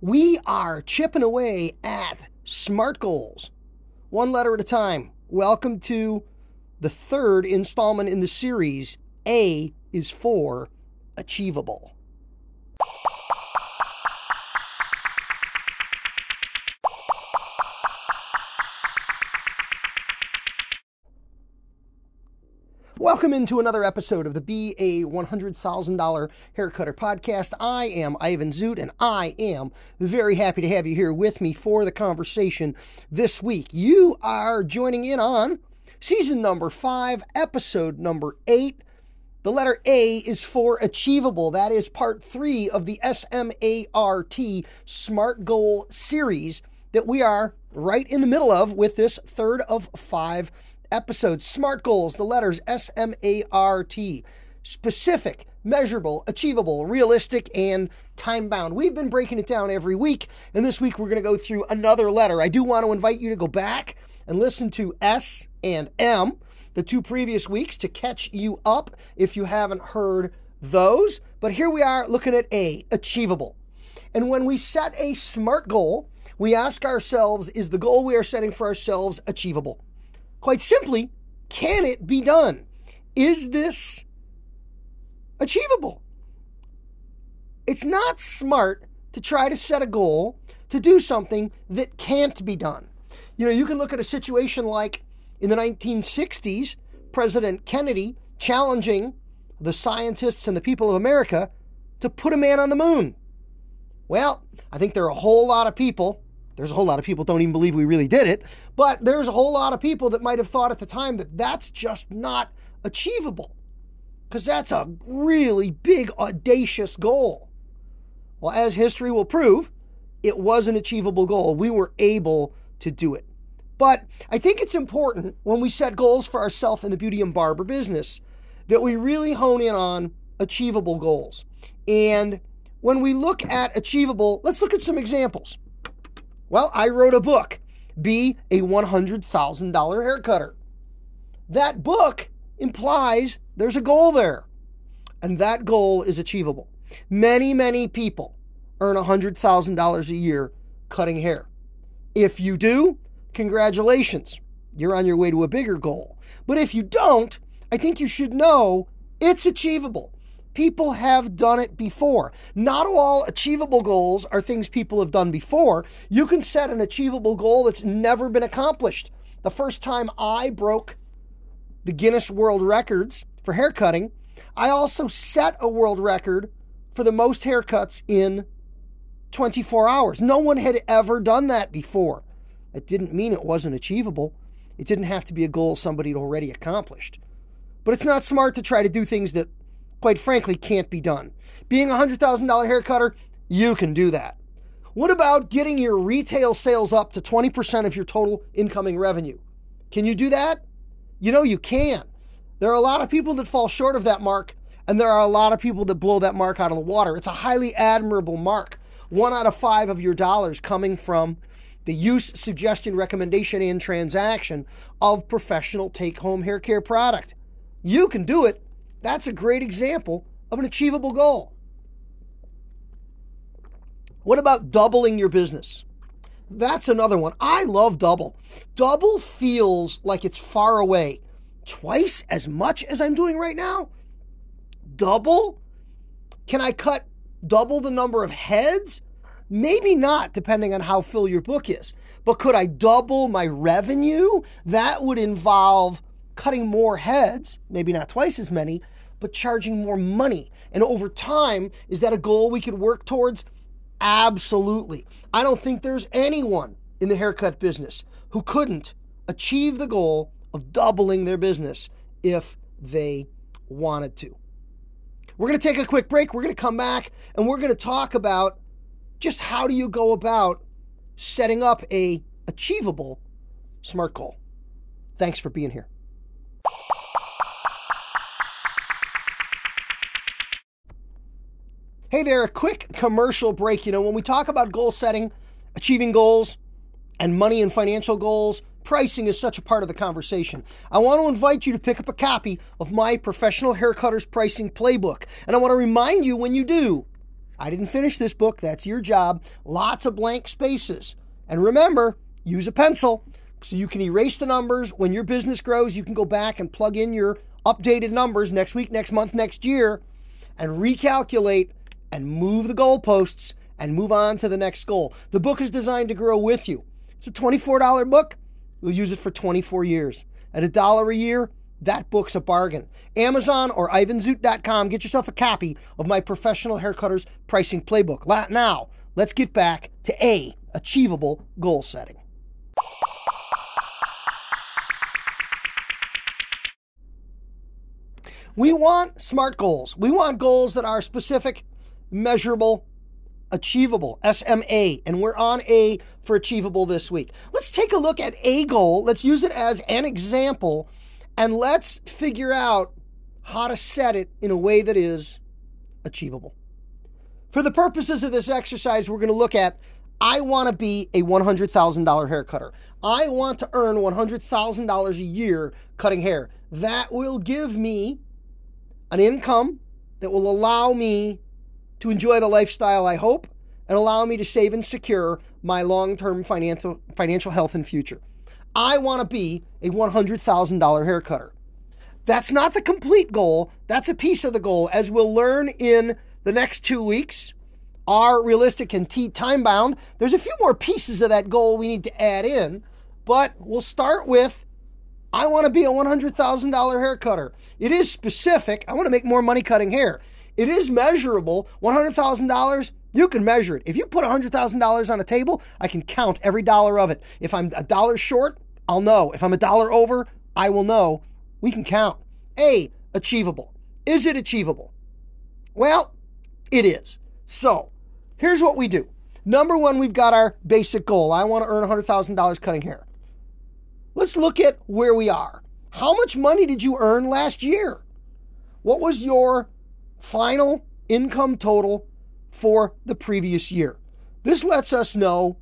We are chipping away at SMART goals, one letter at a time. Welcome to the third installment in the series. A is for achievable. Welcome into another episode of the Be a $100,000 Haircutter podcast. I am Ivan Zoot, and I am very happy to have you here with me for the conversation this week. You are joining in on season number five, episode number eight. The letter A is for achievable. That is part three of the SMART SMART Goal series that we are right in the middle of with this third of five episodes. SMART goals, the letters S M A R T. Specific, measurable, achievable, realistic, and time bound. We've been breaking it down every week, and this week we're going to go through another letter. I do want to invite you to go back and listen to S and M, the two previous weeks, to catch you up if you haven't heard those. But here we are looking at A, achievable. And when we set a SMART goal, we ask ourselves, is the goal we are setting for ourselves achievable? Quite simply, can it be done? Is this achievable? It's not smart to try to set a goal to do something that can't be done. You know, you can look at a situation like in the 1960s, President Kennedy challenging the scientists and the people of America to put a man on the moon. Well, I think there are a whole lot of people there's a whole lot of people don't even believe we really did it, but there's a whole lot of people that might have thought at the time that that's just not achievable because that's a really big, audacious goal. Well, as history will prove, it was an achievable goal. We were able to do it. But I think it's important when we set goals for ourselves in the beauty and barber business that we really hone in on achievable goals. And when we look at achievable, let's look at some examples. Well, I wrote a book, Be a $100,000 Hair Cutter. That book implies there's a goal there, and that goal is achievable. Many, many people earn $100,000 a year cutting hair. If you do, congratulations, you're on your way to a bigger goal. But if you don't, I think you should know it's achievable. People have done it before. Not all achievable goals are things people have done before. You can set an achievable goal that's never been accomplished. The first time I broke the Guinness World Records for haircutting, I also set a world record for the most haircuts in 24 hours. No one had ever done that before. It didn't mean it wasn't achievable. It didn't have to be a goal somebody had already accomplished. But it's not smart to try to do things that quite frankly, can't be done. Being a $100,000 hair cutter, you can do that. What about getting your retail sales up to 20% of your total incoming revenue? Can you do that? You know, you can. There are a lot of people that fall short of that mark, and there are a lot of people that blow that mark out of the water. It's a highly admirable mark. One out of five of your dollars coming from the use, suggestion, recommendation, and transaction of professional take home hair care product. You can do it that's a great example of an achievable goal. What about doubling your business? That's another one. I love double. Double feels like it's far away. Twice as much as I'm doing right now? Double? Can I cut double the number of heads? Maybe not, depending on how full your book is. But could I double my revenue? That would involve cutting more heads, maybe not twice as many, but charging more money. And over time, is that a goal we could work towards? Absolutely. I don't think there's anyone in the haircut business who couldn't achieve the goal of doubling their business if they wanted to. We're going to take a quick break. We're going to come back and we're going to talk about just how do you go about setting up a achievable smart goal. Thanks for being here. Hey there, a quick commercial break. You know, when we talk about goal setting, achieving goals, and money and financial goals, pricing is such a part of the conversation. I want to invite you to pick up a copy of my Professional Haircutters Pricing Playbook. And I want to remind you when you do I didn't finish this book. That's your job. Lots of blank spaces. And remember, use a pencil so you can erase the numbers. When your business grows, you can go back and plug in your updated numbers next week, next month, next year, and recalculate and move the goalposts and move on to the next goal. The book is designed to grow with you. It's a $24 book. We'll use it for 24 years. At a dollar a year, that book's a bargain. Amazon or ivanzoot.com, get yourself a copy of my professional haircutters pricing playbook. Now, let's get back to A, achievable goal setting. We want smart goals. We want goals that are specific, measurable, achievable, SMA, and we're on A for achievable this week. Let's take a look at a goal. Let's use it as an example and let's figure out how to set it in a way that is achievable. For the purposes of this exercise, we're going to look at I want to be a $100,000 hair cutter. I want to earn $100,000 a year cutting hair. That will give me an income that will allow me to enjoy the lifestyle I hope and allow me to save and secure my long-term financial financial health and future. I want to be a $100,000 hair cutter. That's not the complete goal. That's a piece of the goal. As we'll learn in the next two weeks, are realistic and time bound. There's a few more pieces of that goal we need to add in, but we'll start with I want to be a $100,000 hair cutter. It is specific. I want to make more money cutting hair. It is measurable. $100,000, you can measure it. If you put $100,000 on a table, I can count every dollar of it. If I'm a dollar short, I'll know. If I'm a dollar over, I will know. We can count. A, achievable. Is it achievable? Well, it is. So, here's what we do. Number one, we've got our basic goal. I want to earn $100,000 cutting hair. Let's look at where we are. How much money did you earn last year? What was your final income total for the previous year. This lets us know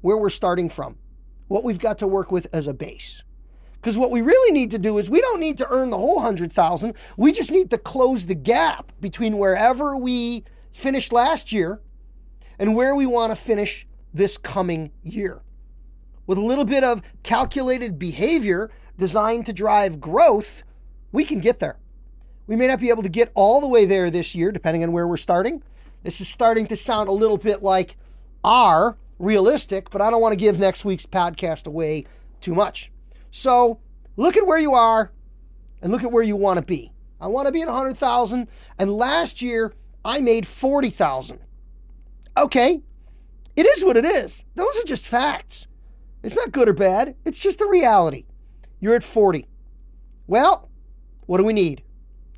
where we're starting from, what we've got to work with as a base. Because what we really need to do is we don't need to earn the whole 100,000. We just need to close the gap between wherever we finished last year and where we want to finish this coming year. With a little bit of calculated behavior designed to drive growth, we can get there. We may not be able to get all the way there this year, depending on where we're starting. This is starting to sound a little bit like our realistic, but I don't want to give next week's podcast away too much. So look at where you are and look at where you want to be. I want to be at 100,000 and last year I made 40,000. Okay. It is what it is. Those are just facts. It's not good or bad. It's just the reality. You're at 40. Well, what do we need?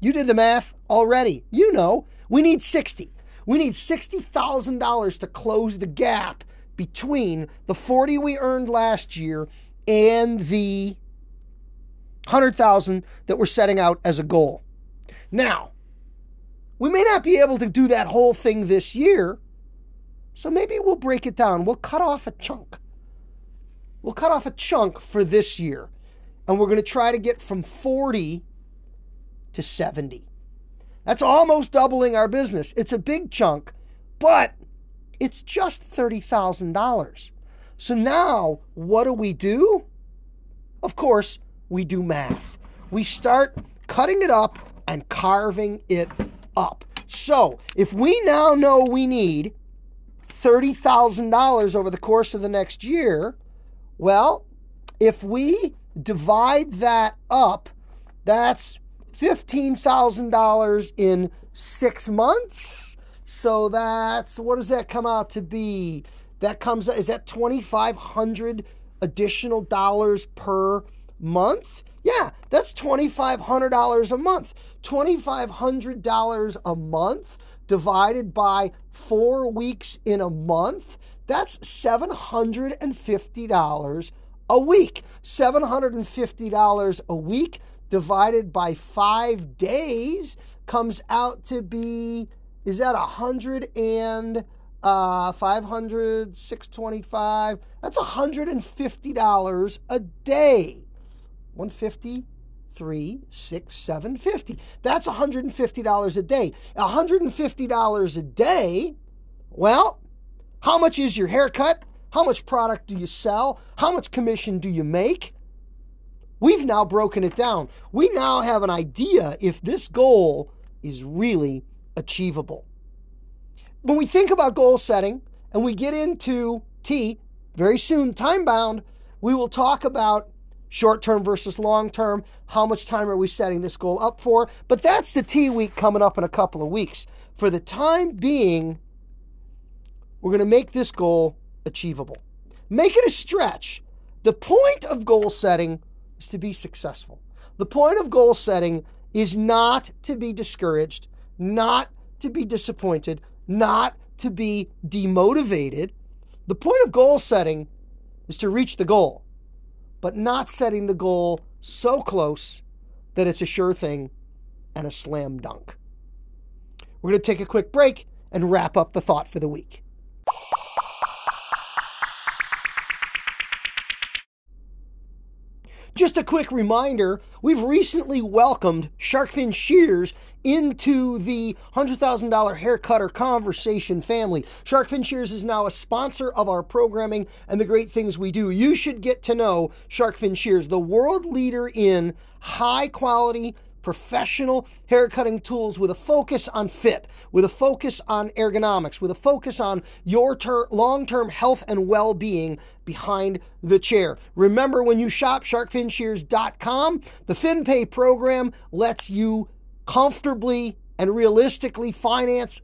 You did the math already. You know, we need 60. We need $60,000 to close the gap between the 40 we earned last year and the 100,000 that we're setting out as a goal. Now, we may not be able to do that whole thing this year, so maybe we'll break it down. We'll cut off a chunk. We'll cut off a chunk for this year, and we're going to try to get from 40 to 70. That's almost doubling our business. It's a big chunk, but it's just $30,000. So now, what do we do? Of course, we do math. We start cutting it up and carving it up. So, if we now know we need $30,000 over the course of the next year, well, if we divide that up, that's $15,000 in six months. So that's, what does that come out to be? That comes, is that 2,500 additional dollars per month? Yeah, that's $2,500 a month. $2,500 a month divided by four weeks in a month, that's $750 a week. $750 a week divided by five days comes out to be is that a hundred and uh 500 625 that's $150 a day 150 three, six, seven, fifty. That's $150 a day. $150 a day, well, how much is your haircut? How much product do you sell? How much commission do you make? We've now broken it down. We now have an idea if this goal is really achievable. When we think about goal setting and we get into T, very soon, time bound, we will talk about short term versus long term. How much time are we setting this goal up for? But that's the T week coming up in a couple of weeks. For the time being, we're going to make this goal achievable. Make it a stretch. The point of goal setting is to be successful. The point of goal setting is not to be discouraged, not to be disappointed, not to be demotivated. The point of goal setting is to reach the goal, but not setting the goal so close that it's a sure thing and a slam dunk. We're going to take a quick break and wrap up the thought for the week. Just a quick reminder we've recently welcomed Sharkfin Shears into the $100,000 haircutter conversation family. Sharkfin Shears is now a sponsor of our programming and the great things we do. You should get to know Sharkfin Shears, the world leader in high quality professional haircutting tools with a focus on fit, with a focus on ergonomics, with a focus on your ter- long term health and well being behind the chair. Remember, when you shop sharkfinshears.com, the FinPay program lets you comfortably and realistically finance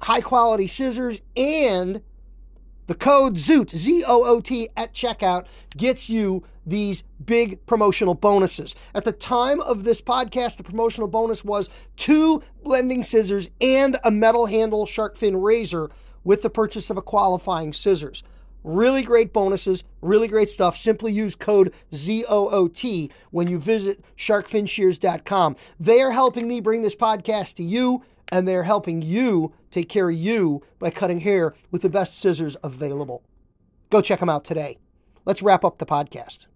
high quality scissors and the code ZOOT, Z O O T, at checkout gets you these big promotional bonuses. At the time of this podcast, the promotional bonus was two blending scissors and a metal handle shark fin razor with the purchase of a qualifying scissors. Really great bonuses, really great stuff. Simply use code ZOOT when you visit sharkfinshears.com. They are helping me bring this podcast to you, and they're helping you take care of you by cutting hair with the best scissors available. Go check them out today. Let's wrap up the podcast.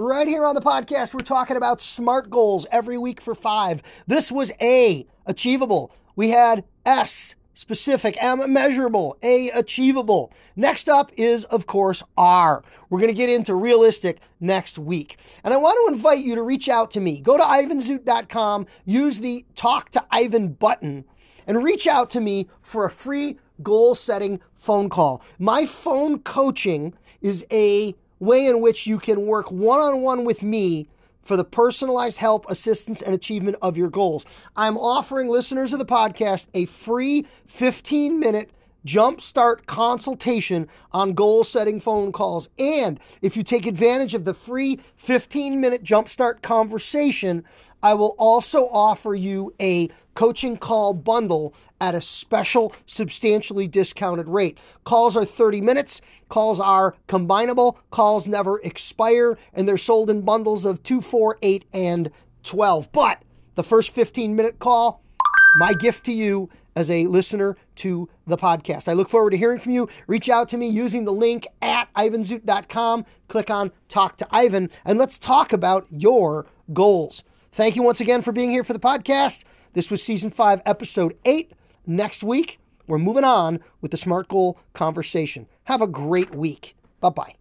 Right here on the podcast, we're talking about SMART goals every week for five. This was A, achievable. We had S, specific, M, measurable, A, achievable. Next up is, of course, R. We're going to get into realistic next week. And I want to invite you to reach out to me. Go to ivanzoot.com, use the Talk to Ivan button, and reach out to me for a free goal setting phone call. My phone coaching is a way in which you can work one on one with me for the personalized help, assistance, and achievement of your goals. I'm offering listeners of the podcast a free 15 minute jumpstart consultation on goal setting phone calls. And if you take advantage of the free 15 minute jumpstart conversation, I will also offer you a coaching call bundle at a special, substantially discounted rate. Calls are 30 minutes, calls are combinable, calls never expire, and they're sold in bundles of 2, 4, 8, and 12. But the first 15 minute call, my gift to you as a listener to the podcast. I look forward to hearing from you. Reach out to me using the link at ivanzoot.com. Click on Talk to Ivan, and let's talk about your goals. Thank you once again for being here for the podcast. This was season five, episode eight. Next week, we're moving on with the SMART Goal conversation. Have a great week. Bye bye.